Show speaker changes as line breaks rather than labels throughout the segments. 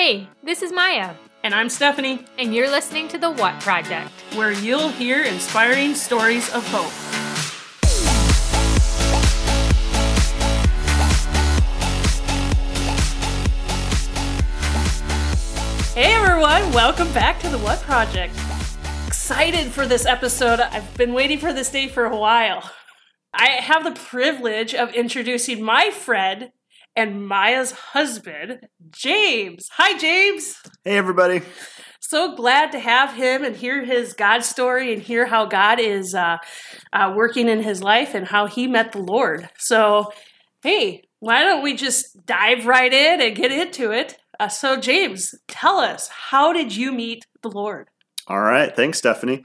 Hey, this is Maya,
And I'm Stephanie,
and you're listening to The What Project.
where you'll hear inspiring stories of hope. Hey everyone, welcome back to the What Project. Excited for this episode. I've been waiting for this day for a while. I have the privilege of introducing my friend and Maya's husband, James. Hi, James.
Hey, everybody.
so glad to have him and hear his God story and hear how God is uh, uh, working in his life and how he met the Lord. So, hey, why don't we just dive right in and get into it? Uh, so, James, tell us, how did you meet the Lord?
All right. Thanks, Stephanie.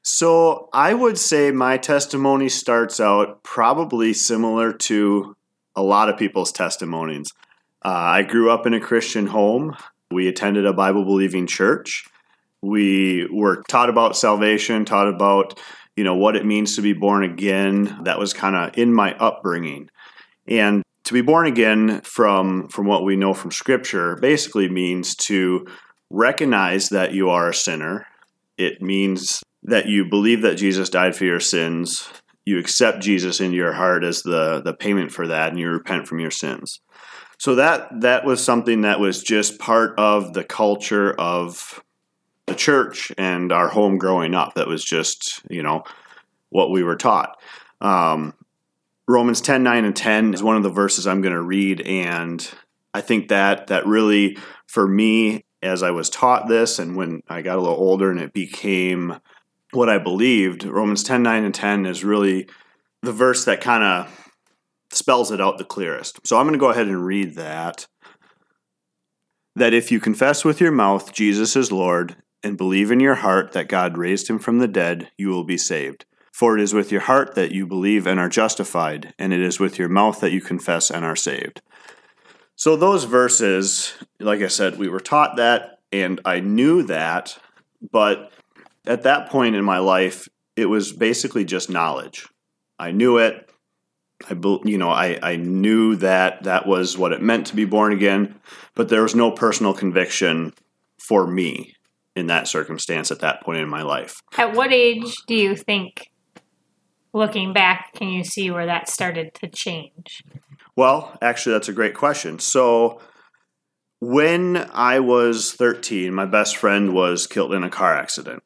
So, I would say my testimony starts out probably similar to a lot of people's testimonies. Uh, I grew up in a Christian home. We attended a Bible believing church. We were taught about salvation, taught about you know what it means to be born again. That was kind of in my upbringing. And to be born again from from what we know from scripture basically means to recognize that you are a sinner. It means that you believe that Jesus died for your sins. You accept Jesus into your heart as the the payment for that and you repent from your sins. So that that was something that was just part of the culture of the church and our home growing up. That was just, you know, what we were taught. Um, Romans 10, 9, and 10 is one of the verses I'm going to read. And I think that that really, for me, as I was taught this and when I got a little older and it became what I believed, Romans 10, 9, and 10 is really the verse that kind of spells it out the clearest. So I'm going to go ahead and read that. That if you confess with your mouth Jesus is Lord and believe in your heart that God raised him from the dead, you will be saved. For it is with your heart that you believe and are justified, and it is with your mouth that you confess and are saved. So, those verses, like I said, we were taught that, and I knew that, but at that point in my life, it was basically just knowledge. I knew it. I, you know, I, I knew that that was what it meant to be born again, but there was no personal conviction for me in that circumstance at that point in my life.
At what age do you think, looking back, can you see where that started to change?
Well, actually, that's a great question. So, when I was 13, my best friend was killed in a car accident.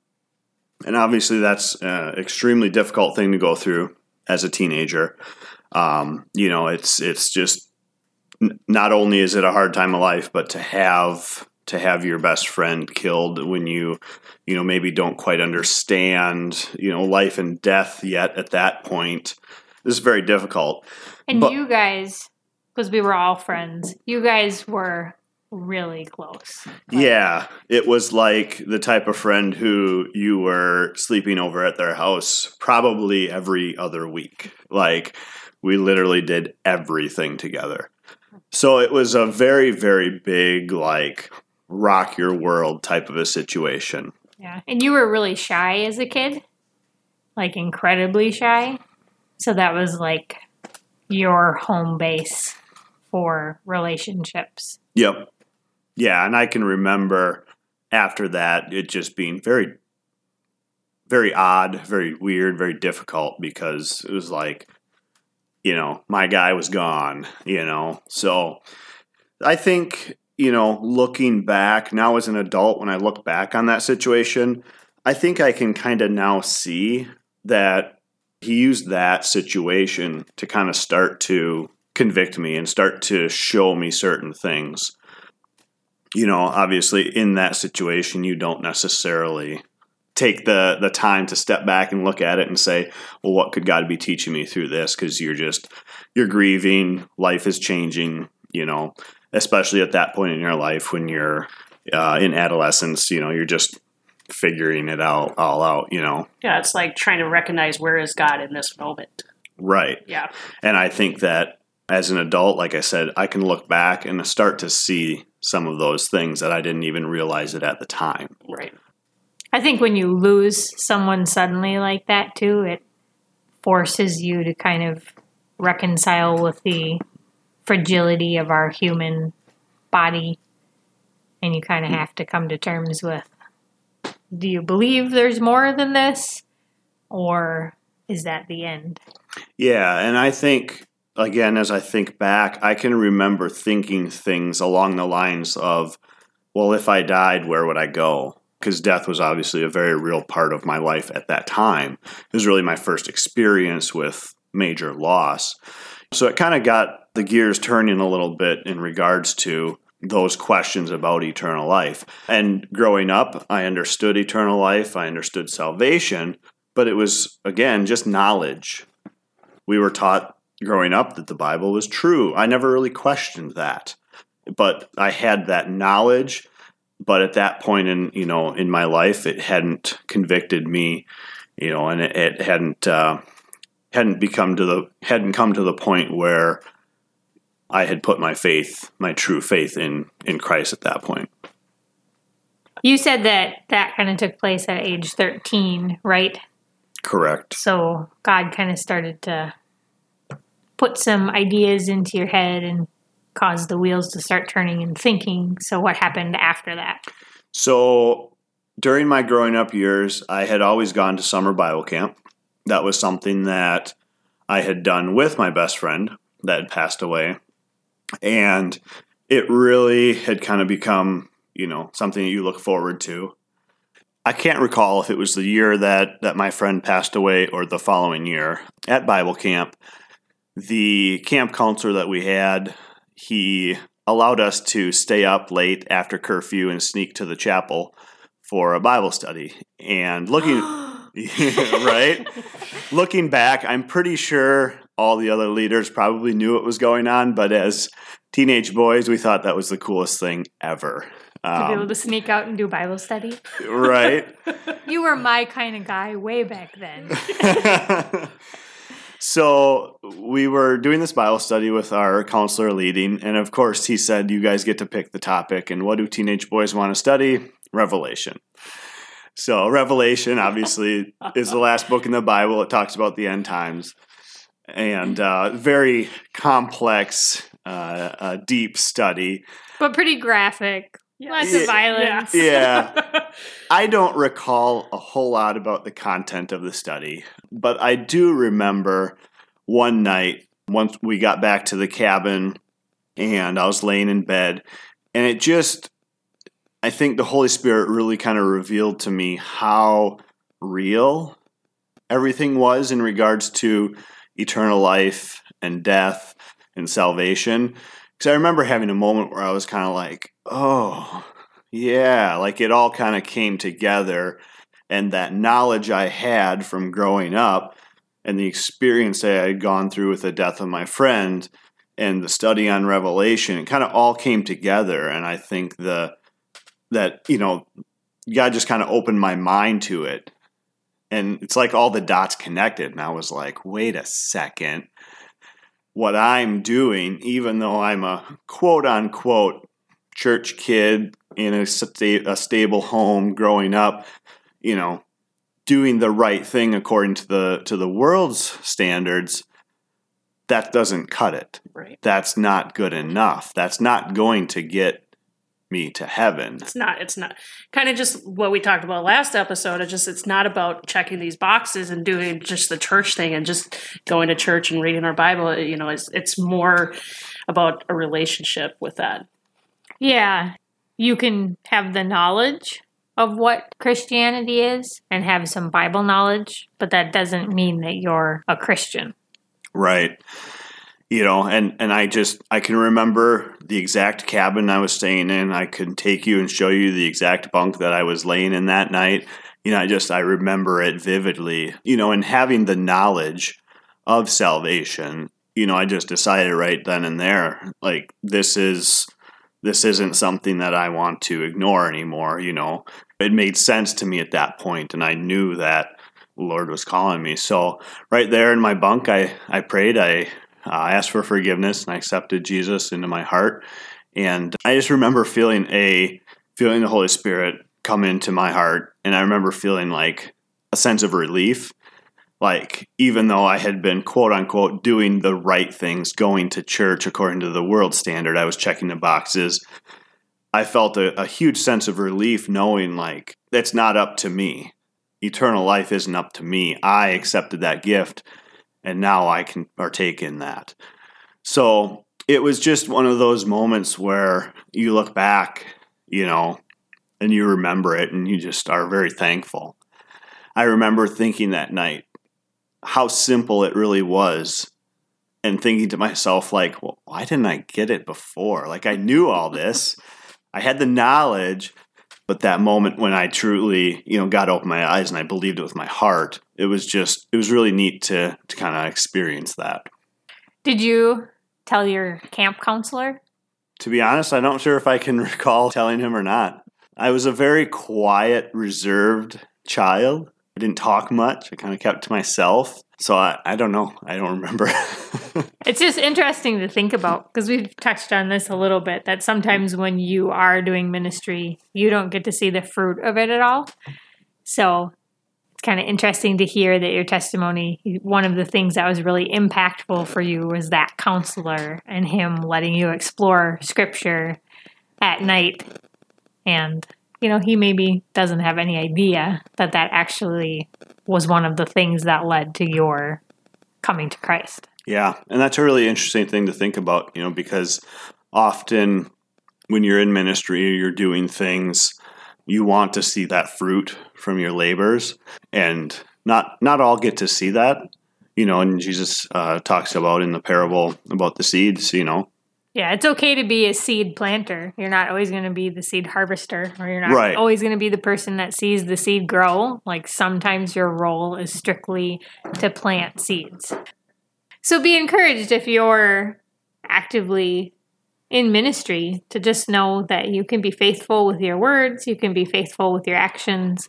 And obviously, that's an extremely difficult thing to go through as a teenager. Um, you know, it's it's just not only is it a hard time of life, but to have to have your best friend killed when you you know maybe don't quite understand you know life and death yet at that point this is very difficult.
And
But-
you guys, because we were all friends, you guys were really close.
Yeah, it was like the type of friend who you were sleeping over at their house probably every other week. Like we literally did everything together. So it was a very very big like rock your world type of a situation.
Yeah. And you were really shy as a kid, like incredibly shy. So that was like your home base for relationships.
Yep. Yeah, and I can remember after that it just being very very odd, very weird, very difficult because it was like you know, my guy was gone, you know. So I think, you know, looking back now as an adult when I look back on that situation, I think I can kind of now see that he used that situation to kind of start to convict me and start to show me certain things you know, obviously in that situation, you don't necessarily take the the time to step back and look at it and say, well, what could God be teaching me through this? Because you're just you're grieving, life is changing, you know, especially at that point in your life when you're uh, in adolescence, you know, you're just figuring it out all out, you know.
Yeah, it's like trying to recognize where is God in this moment.
Right.
Yeah.
And I think that as an adult, like I said, I can look back and start to see some of those things that I didn't even realize it at the time.
Right.
I think when you lose someone suddenly like that too, it forces you to kind of reconcile with the fragility of our human body and you kind of hmm. have to come to terms with do you believe there's more than this or is that the end?
Yeah, and I think again as I think back, I can remember thinking things along the lines of well, if I died, where would I go? Because death was obviously a very real part of my life at that time. It was really my first experience with major loss. So it kind of got the gears turning a little bit in regards to those questions about eternal life. And growing up, I understood eternal life, I understood salvation, but it was, again, just knowledge. We were taught growing up that the Bible was true. I never really questioned that. But I had that knowledge, but at that point in, you know, in my life, it hadn't convicted me, you know, and it, it hadn't uh, hadn't become to the hadn't come to the point where I had put my faith, my true faith in in Christ at that point.
You said that that kind of took place at age 13, right?
Correct.
So God kind of started to put some ideas into your head and cause the wheels to start turning and thinking. So what happened after that?
So during my growing up years, I had always gone to summer Bible camp. That was something that I had done with my best friend that had passed away. And it really had kind of become, you know, something that you look forward to. I can't recall if it was the year that, that my friend passed away or the following year at Bible camp. The camp counselor that we had, he allowed us to stay up late after curfew and sneak to the chapel for a Bible study. And looking, right? looking back, I'm pretty sure all the other leaders probably knew what was going on, but as teenage boys, we thought that was the coolest thing ever.
to be able um, to sneak out and do Bible study.
right?
You were my kind of guy way back then.
so we were doing this Bible study with our counselor leading, and of course, he said, You guys get to pick the topic. And what do teenage boys want to study? Revelation. So, Revelation obviously is the last book in the Bible. It talks about the end times and uh, very complex, uh, uh, deep study.
But pretty graphic. Lots of violence.
Yeah. I don't recall a whole lot about the content of the study, but I do remember one night once we got back to the cabin and I was laying in bed, and it just, I think the Holy Spirit really kind of revealed to me how real everything was in regards to eternal life and death and salvation. Because I remember having a moment where I was kind of like, oh, yeah, like it all kind of came together. And that knowledge I had from growing up and the experience that I had gone through with the death of my friend and the study on Revelation, it kind of all came together. And I think the that, you know, God just kind of opened my mind to it and it's like all the dots connected and i was like wait a second what i'm doing even though i'm a quote unquote church kid in a, sta- a stable home growing up you know doing the right thing according to the to the world's standards that doesn't cut it
Right.
that's not good enough that's not going to get me to heaven
It's not. It's not. Kind of just what we talked about last episode. It's just it's not about checking these boxes and doing just the church thing and just going to church and reading our Bible. You know, it's it's more about a relationship with that.
Yeah. You can have the knowledge of what Christianity is and have some Bible knowledge, but that doesn't mean that you're a Christian.
Right. You know, and and I just I can remember the exact cabin I was staying in. I can take you and show you the exact bunk that I was laying in that night. You know, I just I remember it vividly. You know, and having the knowledge of salvation, you know, I just decided right then and there like this is this isn't something that I want to ignore anymore, you know. It made sense to me at that point and I knew that the Lord was calling me. So right there in my bunk I I prayed, I uh, I asked for forgiveness and I accepted Jesus into my heart. And I just remember feeling a feeling the Holy Spirit come into my heart, and I remember feeling like a sense of relief. Like even though I had been quote unquote doing the right things, going to church according to the world standard, I was checking the boxes. I felt a, a huge sense of relief knowing like that's not up to me. Eternal life isn't up to me. I accepted that gift and now I can partake in that. So it was just one of those moments where you look back, you know, and you remember it and you just are very thankful. I remember thinking that night how simple it really was and thinking to myself like, well, why didn't I get it before? Like I knew all this. I had the knowledge, but that moment when I truly, you know, got open my eyes and I believed it with my heart, it was just it was really neat to to kind of experience that.
Did you tell your camp counselor?
To be honest, I'm not sure if I can recall telling him or not. I was a very quiet, reserved child. I didn't talk much. I kind of kept to myself. So I, I don't know. I don't remember.
it's just interesting to think about because we've touched on this a little bit that sometimes when you are doing ministry, you don't get to see the fruit of it at all. So it's kind of interesting to hear that your testimony, one of the things that was really impactful for you was that counselor and him letting you explore scripture at night. And, you know, he maybe doesn't have any idea that that actually was one of the things that led to your coming to Christ.
Yeah, and that's a really interesting thing to think about, you know, because often when you're in ministry, you're doing things, you want to see that fruit from your labors, and not not all get to see that, you know. And Jesus uh, talks about in the parable about the seeds, you know,
yeah, it's okay to be a seed planter. You're not always going to be the seed harvester, or you're not
Right.
always going to be the person that sees the seed grow. Like sometimes your role is strictly to plant seeds. So be encouraged if you're actively in ministry to just know that you can be faithful with your words, you can be faithful with your actions,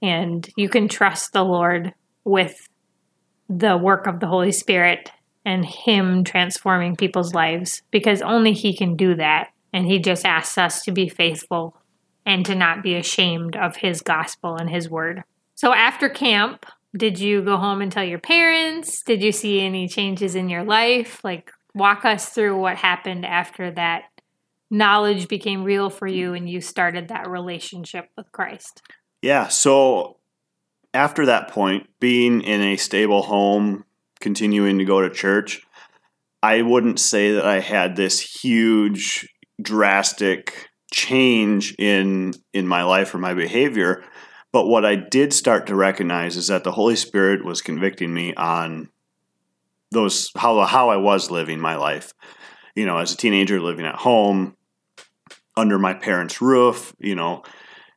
and you can trust the Lord with the work of the Holy Spirit and Him transforming people's lives because only He can do that. And He just asks us to be faithful and to not be ashamed of His gospel and His word. So after camp, did you go home and tell your parents? Did you see any changes in your life? Like, walk us through what happened after that knowledge became real for you and you started that relationship with Christ.
Yeah. So after that point, being in a stable home, continuing to go to church, I wouldn't say that I had this huge, drastic change in in my life or my behavior. But what I did start to recognize is that the Holy Spirit was convicting me on those how how I was living my life. You know, as a teenager living at home under my parents' roof, you know,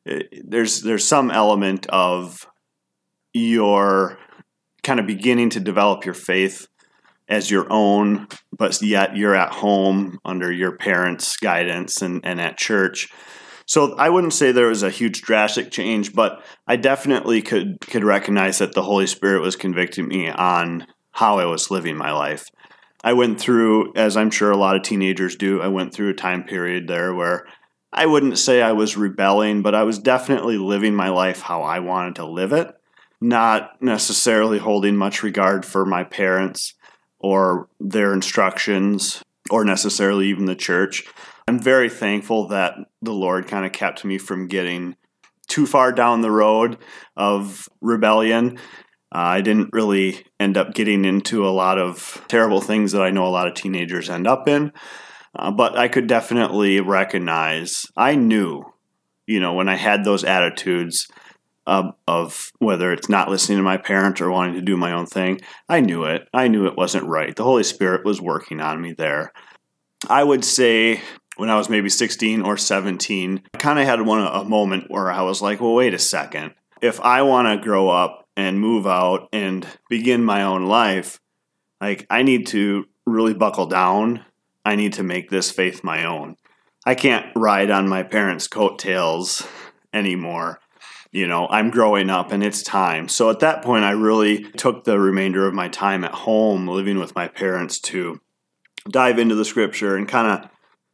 eh, there's there's some element of your kind of beginning to develop your faith as your own, but yet you're at home under your parents' guidance and, and at church. So I wouldn't say there was a huge drastic change, but I definitely could could recognize that the Holy Spirit was convicting me on how I was living my life. I went through, as I'm sure a lot of teenagers do, I went through a time period there where I wouldn't say I was rebelling, but I was definitely living my life how I wanted to live it, not necessarily holding much regard for my parents or their instructions or necessarily even the church. I'm very thankful that the Lord kind of kept me from getting too far down the road of rebellion. Uh, I didn't really end up getting into a lot of terrible things that I know a lot of teenagers end up in. Uh, but I could definitely recognize, I knew, you know, when I had those attitudes of, of whether it's not listening to my parents or wanting to do my own thing, I knew it. I knew it wasn't right. The Holy Spirit was working on me there. I would say when I was maybe 16 or 17, I kind of had one a moment where I was like, well, wait a second. If I want to grow up and move out and begin my own life, like I need to really buckle down. I need to make this faith my own. I can't ride on my parents' coattails anymore. You know, I'm growing up and it's time. So at that point, I really took the remainder of my time at home living with my parents to dive into the scripture and kind of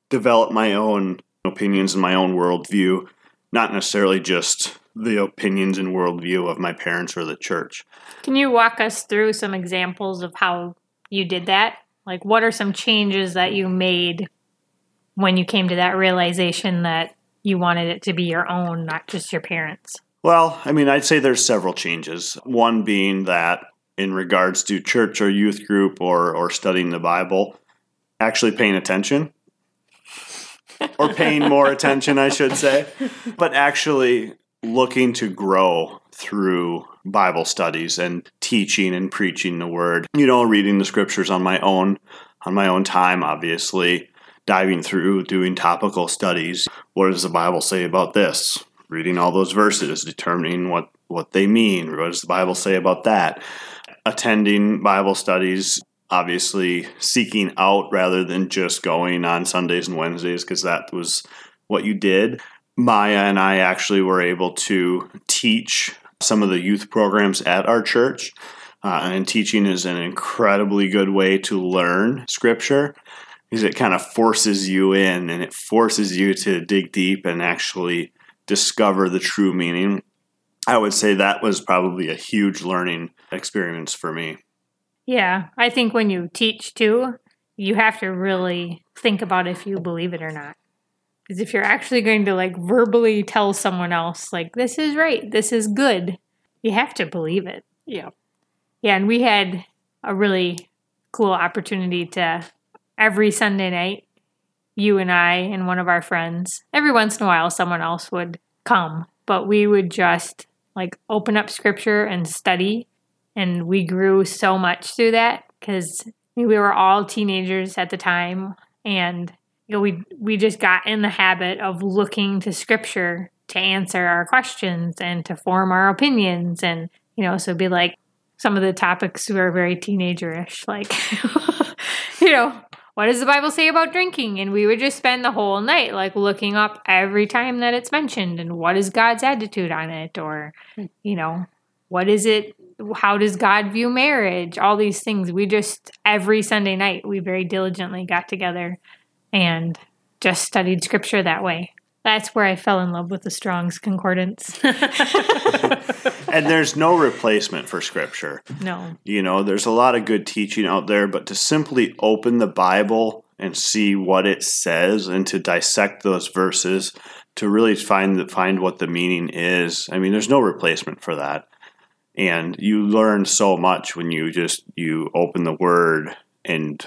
develop my own opinions and my own worldview, not necessarily just the opinions and worldview of my parents or the church.
Can you walk us through some examples of how you did that? Like, what are some changes that you made when you came to that realization that you wanted it to be your own, not just your parents?
Well, I mean, I'd say there's several changes. One being that in regards to church or youth group or, or studying the Bible, actually paying attention or paying more attention, I should say, but actually looking to grow through Bible studies and teaching and preaching the word. You know, reading the scriptures on my own, on my own time, obviously, diving through, doing topical studies. What does the Bible say about this? Reading all those verses, determining what, what they mean. What does the Bible say about that? Attending Bible studies, obviously seeking out rather than just going on Sundays and Wednesdays because that was what you did. Maya and I actually were able to teach some of the youth programs at our church. Uh, and teaching is an incredibly good way to learn scripture because it kind of forces you in and it forces you to dig deep and actually discover the true meaning. I would say that was probably a huge learning experience for me.
Yeah, I think when you teach too, you have to really think about if you believe it or not. Because if you're actually going to like verbally tell someone else, like, this is right, this is good, you have to believe it.
Yeah.
Yeah, and we had a really cool opportunity to every Sunday night, you and I and one of our friends, every once in a while someone else would come, but we would just like open up scripture and study. And we grew so much through that because we were all teenagers at the time. And you know, we we just got in the habit of looking to scripture to answer our questions and to form our opinions and you know so be like some of the topics were very teenagerish like you know what does the bible say about drinking? And we would just spend the whole night like looking up every time that it's mentioned and what is god's attitude on it or hmm. you know what is it how does god view marriage? All these things. We just every sunday night we very diligently got together and just studied scripture that way that's where I fell in love with the Strong's Concordance.
and there's no replacement for scripture.
No.
You know, there's a lot of good teaching out there, but to simply open the Bible and see what it says and to dissect those verses to really find the, find what the meaning is. I mean, there's no replacement for that. And you learn so much when you just you open the word and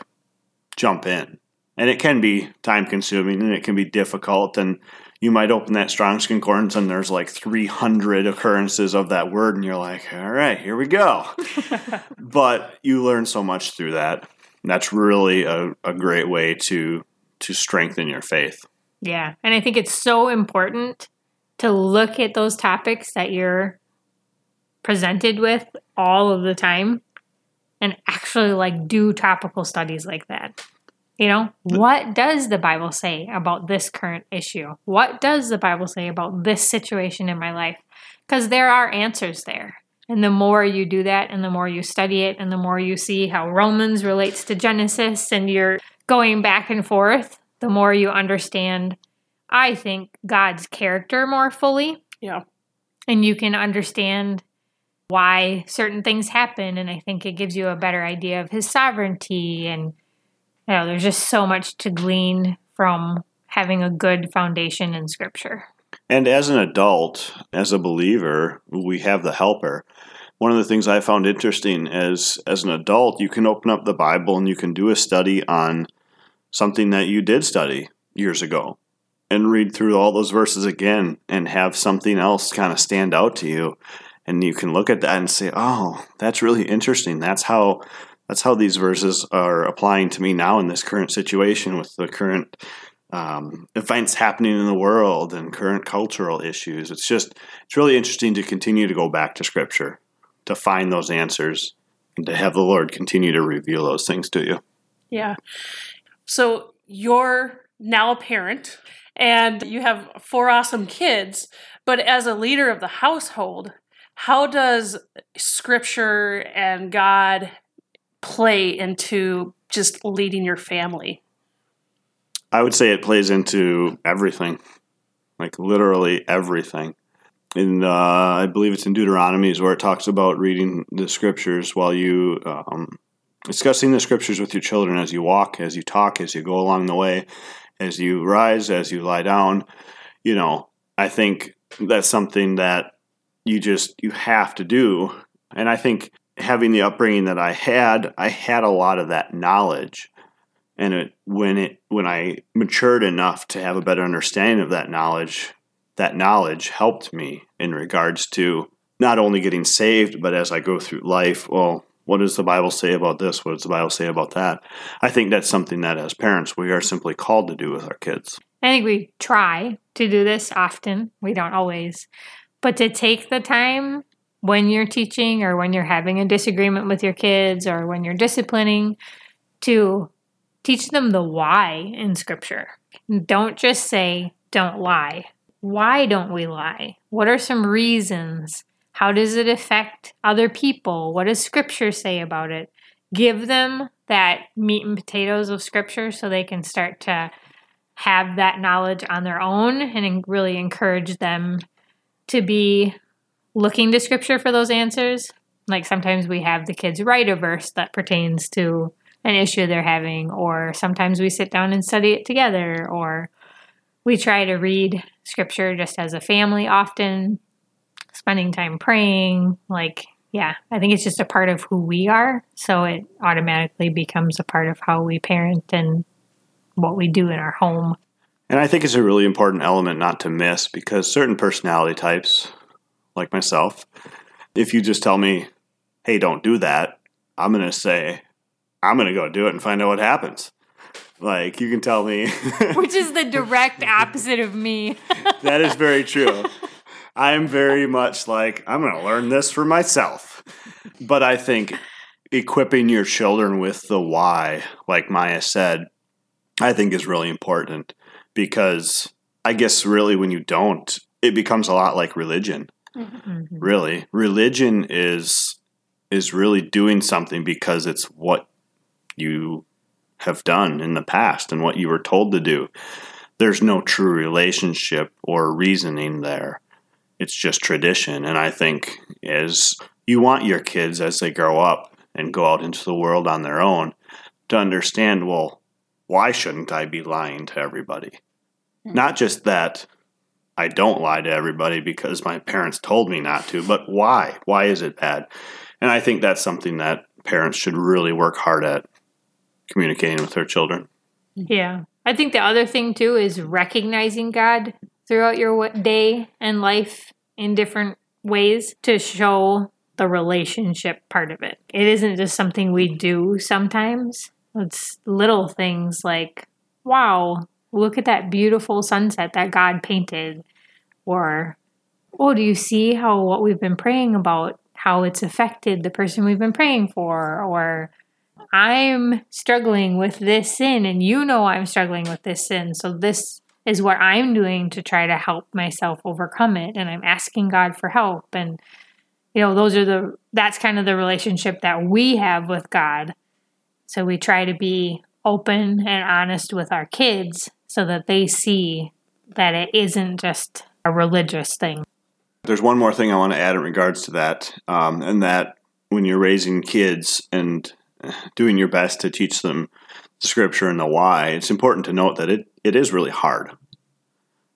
jump in. And it can be time consuming and it can be difficult and you might open that Strong's Concordance and there's like 300 occurrences of that word, and you're like, all right, here we go. but you learn so much through that. That's really a, a great way to to strengthen your faith.
Yeah. And I think it's so important to look at those topics that you're presented with all of the time and actually like do topical studies like that. You know, hmm. what does the Bible say about this current issue? What does the Bible say about this situation in my life? Because there are answers there. And the more you do that, and the more you study it, and the more you see how Romans relates to Genesis, and you're going back and forth, the more you understand, I think, God's character more fully.
Yeah.
And you can understand why certain things happen. And I think it gives you a better idea of his sovereignty and you know, there's just so much to glean from having a good foundation in scripture.
And as an adult, as a believer, we have the helper. One of the things I found interesting is as an adult, you can open up the Bible and you can do a study on something that you did study years ago and read through all those verses again and have something else kind of stand out to you. And you can look at that and say, oh, that's really interesting. That's how that's how these verses are applying to me now in this current situation with the current um, events happening in the world and current cultural issues. It's just it's really interesting to continue to go back to Scripture to find those answers and to have the Lord continue to reveal those things to you.
Yeah. So you're now a parent and you have four awesome kids, but as a leader of the household, how does scripture and God play into just leading your family?
I would say it plays into everything, like literally everything. And uh, I believe it's in Deuteronomy is where it talks about reading the scriptures while you um, discussing the scriptures with your children as you walk, as you talk, as you go along the way. as you rise, as you lie down. You know, I think that's something that you just you have to do. And I think having the upbringing that I had, I had a lot of that knowledge. And it when it when I matured enough to have a better understanding of that knowledge, that knowledge helped me in regards to not only getting saved, but as I go through life, well, what does the Bible say about this? What does the Bible say about that? I think that's something that as parents we are simply called to do with our kids.
I think we try to do this often. We don't always. But to take the time when you're teaching or when you're having a disagreement with your kids or when you're disciplining to teach them the why in scripture. Don't just say, don't lie. Why don't we lie? What are some reasons? How does it affect other people? What does scripture say about it? Give them that meat and potatoes of scripture so they can start to have that knowledge on their own and really encourage them to be looking to scripture for those answers. Like sometimes we have the kids write a verse that pertains to an issue they're having, or sometimes we sit down and study it together, or we try to read scripture just as a family often, spending time praying. Like, yeah, I think it's just a part of who we are. So it automatically becomes a part of how we parent and what we do in our home.
And I think it's a really important element not to miss because certain personality types, like myself, if you just tell me, hey, don't do that, I'm going to say, I'm going to go do it and find out what happens. Like, you can tell me.
Which is the direct opposite of me.
that is very true. I'm very much like, I'm going to learn this for myself. But I think equipping your children with the why, like Maya said, I think is really important because I guess really when you don't, it becomes a lot like religion. Mm-hmm. Really, religion is is really doing something because it's what you have done in the past and what you were told to do. There's no true relationship or reasoning there. It's just tradition. And I think as you want your kids as they grow up and go out into the world on their own to understand, well, why shouldn't I be lying to everybody? Mm-hmm. Not just that I don't lie to everybody because my parents told me not to, but why? Why is it bad? And I think that's something that parents should really work hard at communicating with their children.
Yeah. I think the other thing too is recognizing God throughout your day and life in different ways to show the relationship part of it. It isn't just something we do sometimes. It's little things like, wow, look at that beautiful sunset that God painted. Or, oh, do you see how what we've been praying about, how it's affected the person we've been praying for? Or, I'm struggling with this sin, and you know I'm struggling with this sin. So, this is what I'm doing to try to help myself overcome it. And I'm asking God for help. And, you know, those are the, that's kind of the relationship that we have with God. So, we try to be open and honest with our kids so that they see that it isn't just a religious thing.
There's one more thing I want to add in regards to that, um, and that when you're raising kids and doing your best to teach them the scripture and the why, it's important to note that it, it is really hard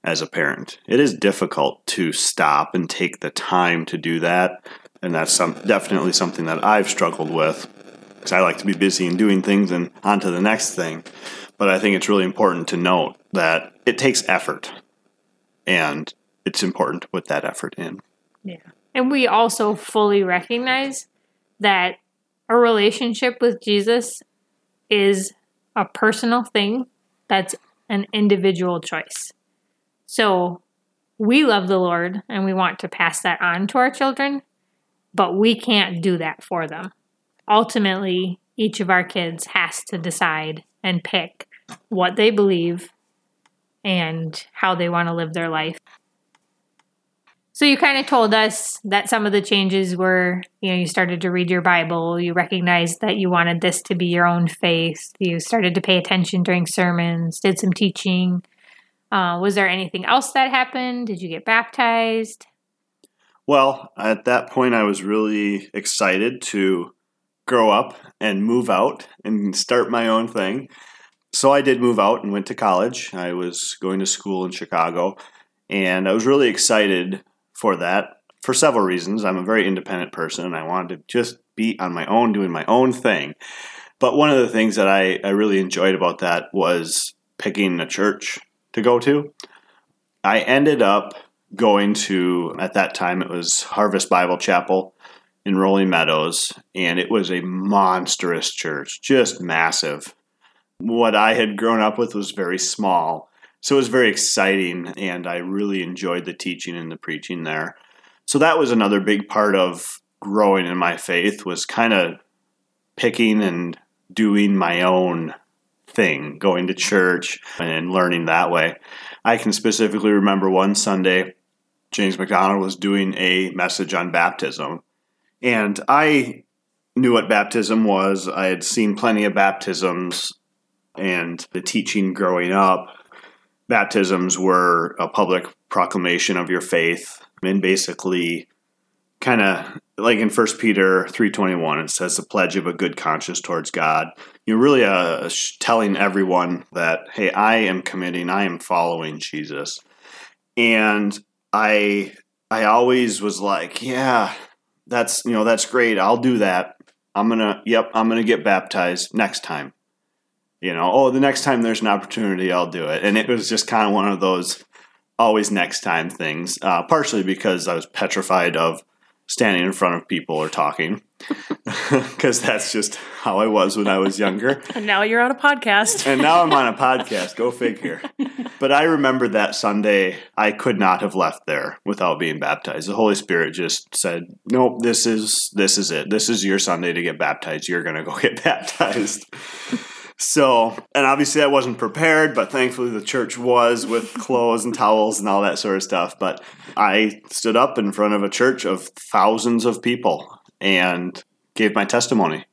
as a parent. It is difficult to stop and take the time to do that. And that's some, definitely something that I've struggled with because I like to be busy and doing things and on to the next thing. But I think it's really important to note that it takes effort and it's important to put that effort in.
Yeah. And we also fully recognize that a relationship with Jesus is a personal thing that's an individual choice. So we love the Lord and we want to pass that on to our children, but we can't do that for them. Ultimately, each of our kids has to decide and pick what they believe and how they want to live their life. So you kind of told us that some of the changes were, you know, you started to read your Bible, you recognized that you wanted this to be your own faith, you started to pay attention during sermons, did some teaching. Uh, was there anything else that happened? Did you get baptized?
Well, at that point, I was really excited to grow up and move out and start my own thing. So I did move out and went to college. I was going to school in Chicago, and I was really excited for that for several reasons. I'm a very independent person, and I wanted to just be on my own, doing my own thing. But one of the things that I, I really enjoyed about that was picking a church to go to. I ended up going to, at that time, it was Harvest Bible Chapel in Rolling Meadows, and it was a monstrous church, just massive. What I had grown up with was very small, so it was very exciting, and I really enjoyed the teaching and the preaching there. So that was another big part of growing in my faith was kind of picking and doing my own thing, going to church and learning that way. I can specifically remember one Sunday, James MacDonald was doing a message on baptism. And I knew what baptism was. I had seen plenty of baptisms and the teaching growing up. Baptisms were a public proclamation of your faith and basically kind of like in First Peter three twenty one, it says the pledge of a good conscience towards God. You're really uh, telling everyone that hey, I am committing, I am following Jesus, and I I always was like, yeah, that's you know that's great. I'll do that. I'm gonna yep, I'm gonna get baptized next time. You know, oh, the next time there's an opportunity, I'll do it. And it was just kind of one of those always next time things. Uh, partially because I was petrified of standing in front of people or talking because that's just how I was when I was younger.
And now you're on a podcast.
and now I'm on a podcast. Go figure. But I remember that Sunday, I could not have left there without being baptized. The Holy Spirit just said, "Nope, this is this is it. This is your Sunday to get baptized. You're going to go get baptized." So, and obviously I wasn't prepared, but thankfully the church was with clothes and towels and all that sort of stuff. But I stood up in front of a church of thousands of people and gave my testimony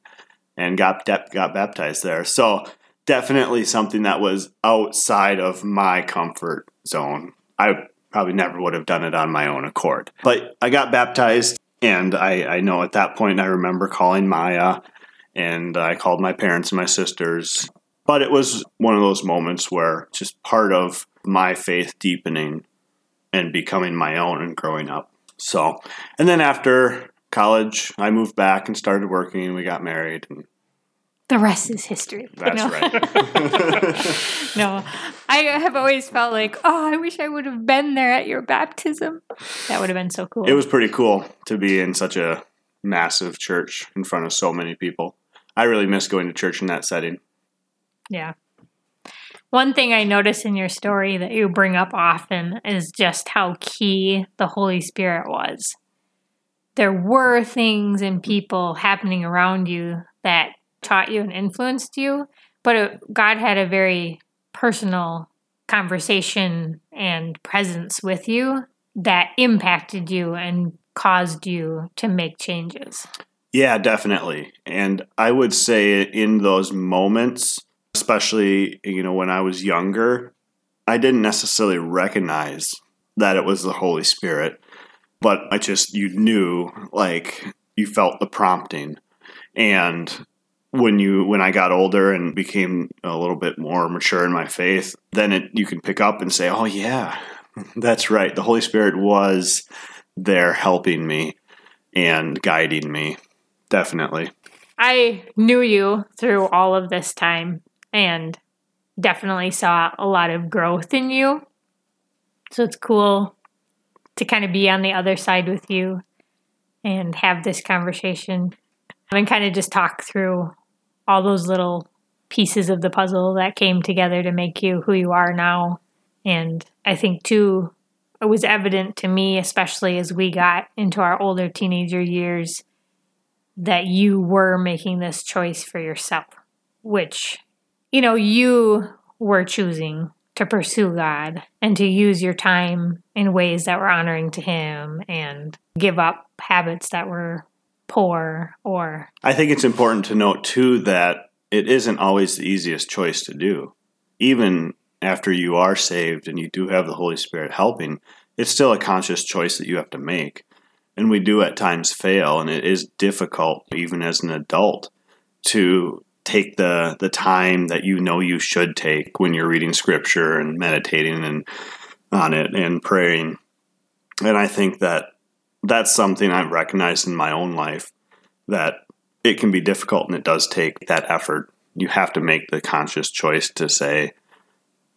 and got got baptized there. So, definitely something that was outside of my comfort zone. I probably never would have done it on my own accord. But I got baptized and I, I know at that point I remember calling Maya and I called my parents and my sisters. But it was one of those moments where just part of my faith deepening and becoming my own and growing up. So, and then after college, I moved back and started working. And we got married, and
the rest is history.
That's
no.
right.
no, I have always felt like, oh, I wish I would have been there at your baptism. That would have been so cool.
It was pretty cool to be in such a massive church in front of so many people. I really miss going to church in that setting.
Yeah. One thing I notice in your story that you bring up often is just how key the Holy Spirit was. There were things and people happening around you that taught you and influenced you, but it, God had a very personal conversation and presence with you that impacted you and caused you to make changes.
Yeah, definitely. And I would say in those moments, especially, you know, when I was younger, I didn't necessarily recognize that it was the Holy Spirit, but I just, you knew, like, you felt the prompting. And when you when I got older and became a little bit more mature in my faith, then it you can pick up and say, "Oh yeah, that's right. The Holy Spirit was there helping me and guiding me." Definitely.
I knew you through all of this time and definitely saw a lot of growth in you. So it's cool to kind of be on the other side with you and have this conversation and kind of just talk through all those little pieces of the puzzle that came together to make you who you are now. And I think, too, it was evident to me, especially as we got into our older teenager years, that you were making this choice for yourself, which, you know, you were choosing to pursue God and to use your time in ways that were honoring to Him and give up habits that were poor or.
I think it's important to note, too, that it isn't always the easiest choice to do. Even after you are saved and you do have the Holy Spirit helping, it's still a conscious choice that you have to make and we do at times fail and it is difficult even as an adult to take the the time that you know you should take when you're reading scripture and meditating and on it and praying. And I think that that's something I've recognized in my own life that it can be difficult and it does take that effort. You have to make the conscious choice to say,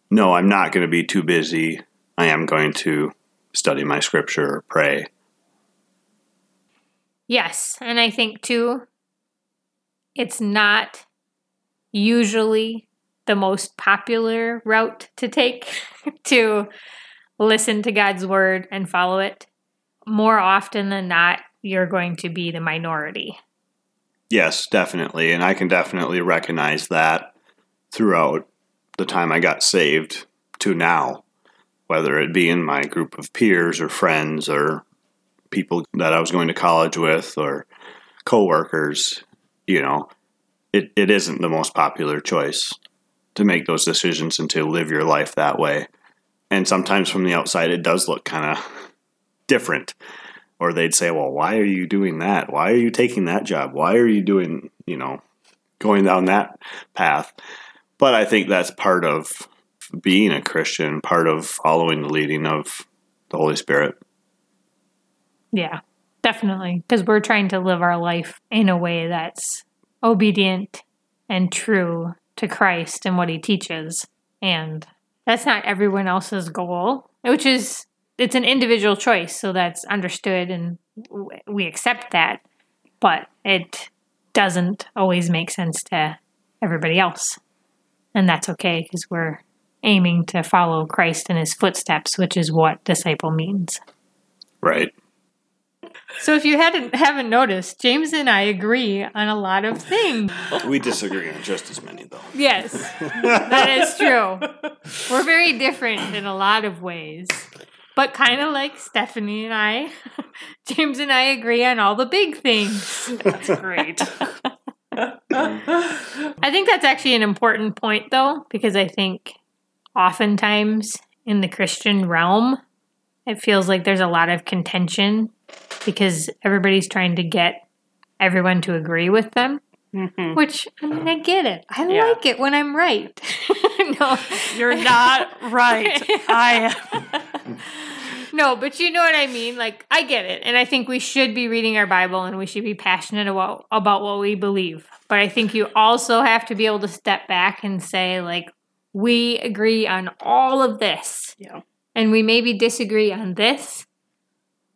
no, I'm not going to be too busy. I am going to study my scripture or pray.
Yes. And I think, too, it's not usually the most popular route to take to listen to God's word and follow it. More often than not, you're going to be the minority.
Yes, definitely. And I can definitely recognize that throughout the time I got saved to now, whether it be in my group of peers or friends or people that I was going to college with or coworkers, you know, it, it isn't the most popular choice to make those decisions and to live your life that way. And sometimes from the outside, it does look kind of different. Or they'd say, well, why are you doing that? Why are you taking that job? Why are you doing, you know, going down that path? But I think that's part of being a Christian, part of following the leading of the Holy Spirit.
Yeah, definitely. Because we're trying to live our life in a way that's obedient and true to Christ and what he teaches. And that's not everyone else's goal, which is it's an individual choice, so that's understood and we accept that. But it doesn't always make sense to everybody else. And that's okay because we're aiming to follow Christ in his footsteps, which is what disciple means.
Right.
So if you hadn't haven't noticed, James and I agree on a lot of things.
We disagree on just as many, though.
Yes, that is true. We're very different in a lot of ways. But kind of like Stephanie and I, James and I agree on all the big things.
That's great.
I think that's actually an important point, though, because I think oftentimes in the Christian realm, it feels like there's a lot of contention because everybody's trying to get everyone to agree with them.
Mhm.
Which I mean, I get it. I
Yeah.
like it when I'm right. no,
You're not right. I am.
no, but you know what I mean. Like I get it, and I think we should be reading our Bible and we should be passionate about about what we believe. But I think you also have to be able to step back and say, like, we agree on all of this,
Yeah.
and we maybe disagree on this,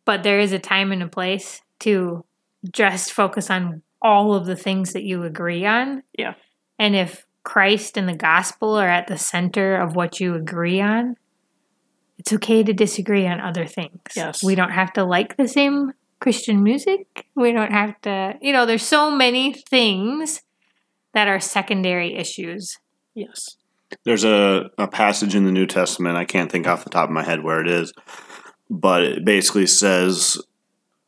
but there is a time and a place to just focus on all of the things that you agree on.
Yeah.
And if Christ and the gospel are at the center of what you agree on, it's okay to disagree on other things.
Yes.
We don't have to like the same Christian music. We don't have to, you know, there's so many things that are secondary issues.
Yes.
There's a, a passage in the New Testament, I can't think off the top of my head where it is, but it basically says,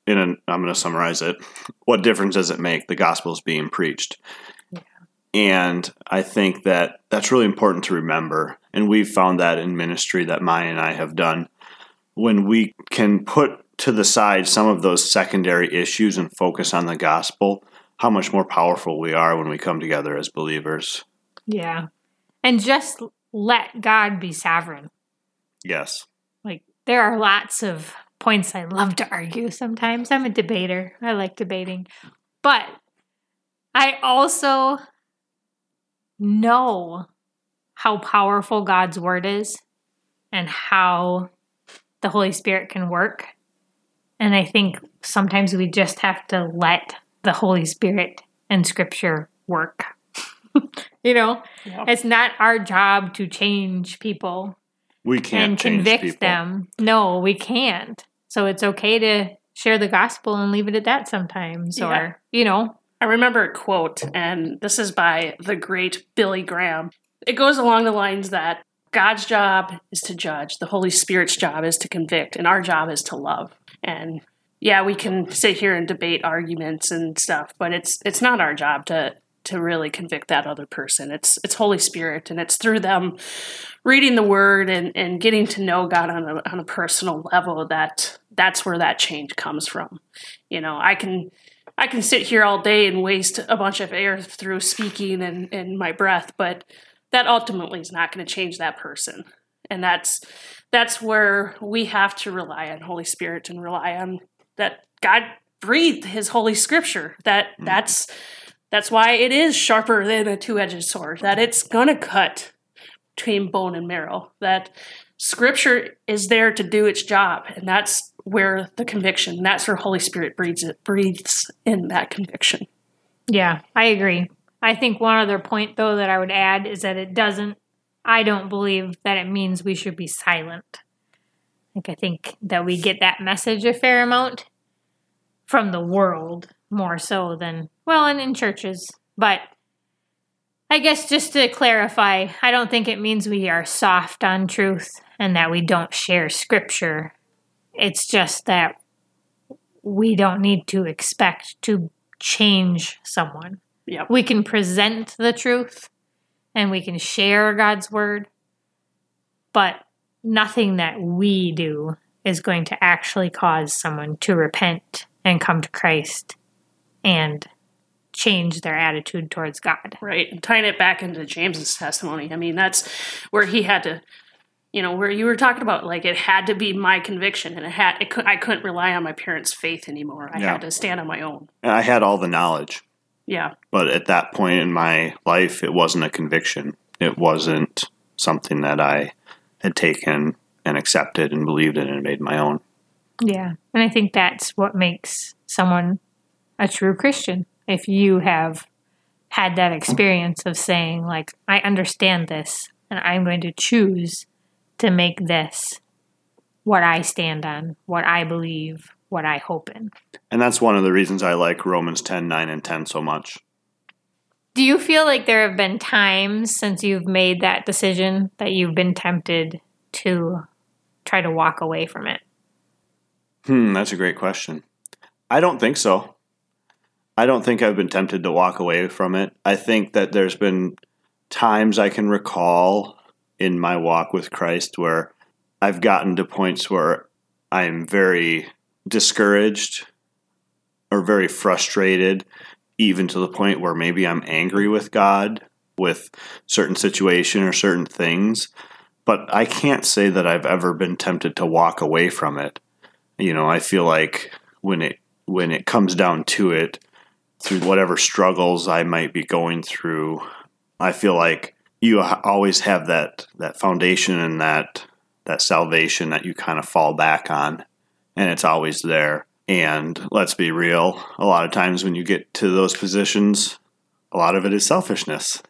in an, I'm going to summarize it, what difference does it make? The gospel is being preached. And I think that that's really important to remember. And we've found that in ministry that Maya and I have done. When we can put to the side some of those secondary issues and focus on the gospel, how much more powerful we are when we come together as believers.
Yeah. And just let God be sovereign.
Yes.
There are lots of points I love to argue sometimes. I'm a debater. I like debating. But I also know how powerful God's word is and how the Holy Spirit can work. And I think sometimes we just have to let the Holy Spirit and scripture work. you know,
Yeah.
it's not our job to change people
We can't
and convict
people.
them. No, we can't. So it's okay to share the gospel and leave it at that sometimes,
Yeah.
or you know,
I remember a quote, and this is by the great Billy Graham. It goes along the lines that God's job is to judge, the Holy Spirit's job is to convict, and our job is to love. And yeah, we can sit here and debate arguments and stuff, but it's it's not our job to to really convict that other person. It's it's Holy Spirit, and it's through them reading the Word and and getting to know God on a on a personal level that that's where that change comes from. You know, I can I can sit here all day and waste a bunch of air through speaking and, and my breath, but that ultimately is not going to change that person. And that's that's where we have to rely on Holy Spirit and rely on that God breathed his holy scripture. That mm. that's that's why it is sharper than a two-edged sword. That it's going to cut between bone and marrow. That scripture is there to do its job and that's where the conviction that's where holy spirit breathes it breathes in that conviction
yeah i agree i think one other point though that i would add is that it doesn't i don't believe that it means we should be silent like i think that we get that message a fair amount from the world more so than well and in churches but I guess just to clarify, I don't think it means we are soft on truth and that we don't share scripture. It's just that we don't need to expect to change someone.
Yep.
We can present the truth and we can share God's word, but nothing that we do is going to actually cause someone to repent and come to Christ and change their attitude towards God.
Right. And tying it back into James's testimony. I mean, that's where he had to you know where you were talking about like it had to be my conviction and it had it could, I couldn't rely on my parents' faith anymore. I yeah. had to stand on my own.
And I had all the knowledge.
Yeah.
But at that point in my life it wasn't a conviction. It wasn't something that I had taken and accepted and believed in and made my own.
Yeah. And I think that's what makes someone a true Christian if you have had that experience of saying like I understand this and I'm going to choose to make this what I stand on, what I believe, what I hope in.
And that's one of the reasons I like Romans 10 9 and 10 so much.
Do you feel like there have been times since you've made that decision that you've been tempted to try to walk away from it?
Hmm, that's a great question. I don't think so. I don't think I've been tempted to walk away from it. I think that there's been times I can recall in my walk with Christ where I've gotten to points where I'm very discouraged or very frustrated, even to the point where maybe I'm angry with God with certain situation or certain things. But I can't say that I've ever been tempted to walk away from it. You know, I feel like when it when it comes down to it, through whatever struggles I might be going through, I feel like you always have that that foundation and that that salvation that you kind of fall back on, and it's always there. And let's be real, a lot of times when you get to those positions, a lot of it is selfishness.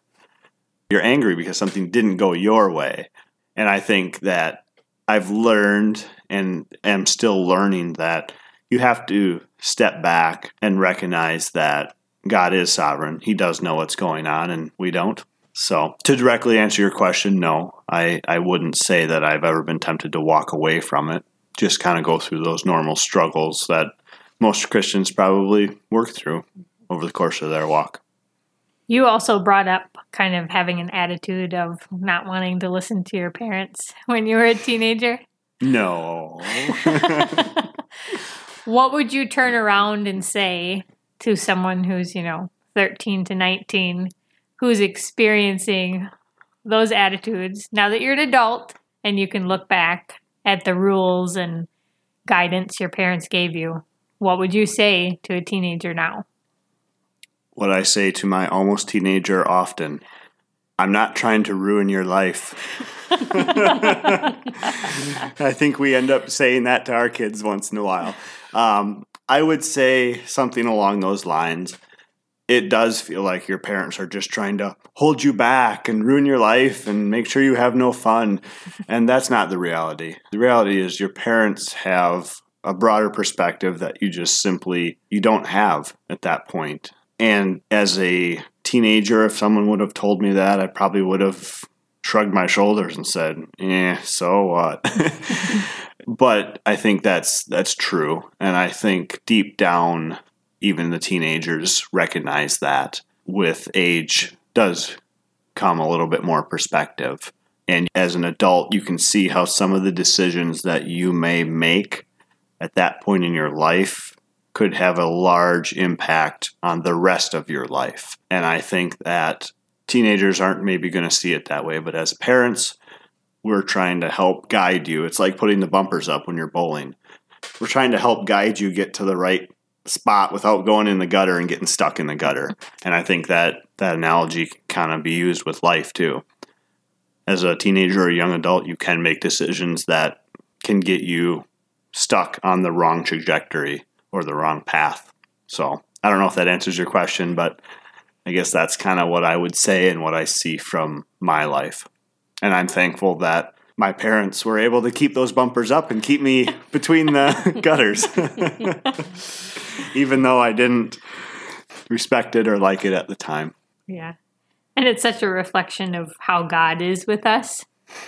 You're angry because something didn't go your way. And I think that I've learned and am still learning that you have to step back and recognize that God is sovereign. He does know what's going on, and we don't. So, to directly answer your question, no, I, I wouldn't say that I've ever been tempted to walk away from it. Just kind of go through those normal struggles that most Christians probably work through over the course of their walk.
You also brought up kind of having an attitude of not wanting to listen to your parents when you were a teenager.
No.
what would you turn around and say to someone who's, you know, 13 to 19 who's experiencing those attitudes now that you're an adult and you can look back at the rules and guidance your parents gave you? What would you say to a teenager now?
What I say to my almost teenager often I'm not trying to ruin your life. I think we end up saying that to our kids once in a while. Um, I would say something along those lines. It does feel like your parents are just trying to hold you back and ruin your life and make sure you have no fun. And that's not the reality. The reality is your parents have a broader perspective that you just simply you don't have at that point. And as a teenager, if someone would have told me that, I probably would have shrugged my shoulders and said, "Eh, so what?" but I think that's that's true, and I think deep down, even the teenagers recognize that. With age, does come a little bit more perspective, and as an adult, you can see how some of the decisions that you may make at that point in your life could have a large impact on the rest of your life. And I think that teenagers aren't maybe going to see it that way, but as parents, we're trying to help guide you. It's like putting the bumpers up when you're bowling. We're trying to help guide you get to the right spot without going in the gutter and getting stuck in the gutter. And I think that that analogy can kind of be used with life too. As a teenager or a young adult, you can make decisions that can get you stuck on the wrong trajectory or the wrong path. So I don't know if that answers your question, but I guess that's kind of what I would say and what I see from my life. And I'm thankful that my parents were able to keep those bumpers up and keep me between the gutters. Even though I didn't respect it or like it at the time.
Yeah. And it's such a reflection of how God is with us.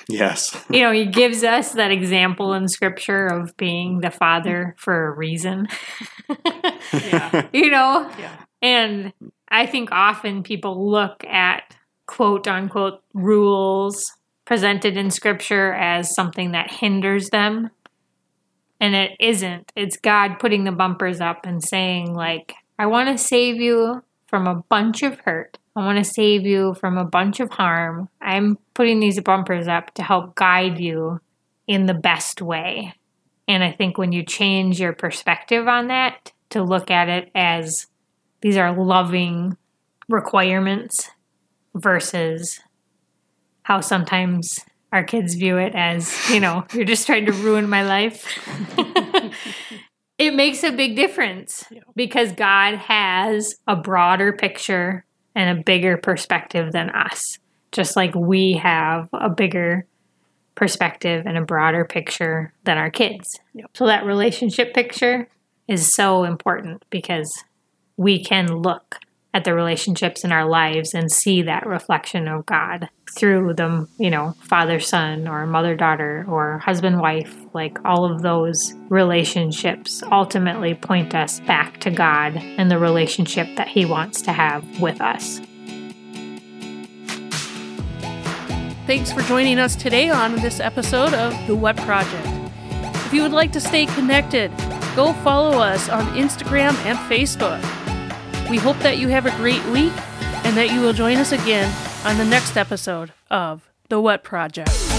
Yes.
You know, he gives us that example in scripture of being the father for a reason.
Yeah.
you know?
Yeah.
And I think often people look at quote unquote rules presented in scripture as something that hinders them. And it isn't. It's God putting the bumpers up and saying, like, I want to save you from a bunch of hurt. I want to save you from a bunch of harm. I'm putting these bumpers up to help guide you in the best way. And I think when you change your perspective on that to look at it as these are loving requirements versus how sometimes our kids view it as, you know, you're just trying to ruin my life. it makes a big difference because God has a broader picture and a bigger perspective than us, just like we have a bigger perspective and a broader picture than our kids.
Yep.
So that relationship picture is so important because we can look at the relationships in our lives and see that reflection of God through the, you know, father son or mother daughter or husband wife. Like all of those relationships ultimately point us back to God and the relationship that He wants to have with us.
Thanks for joining us today on this episode of The What Project. If you would like to stay connected, go follow us on Instagram and Facebook. We hope that you have a great week and that you will join us again on the next episode of The What Project.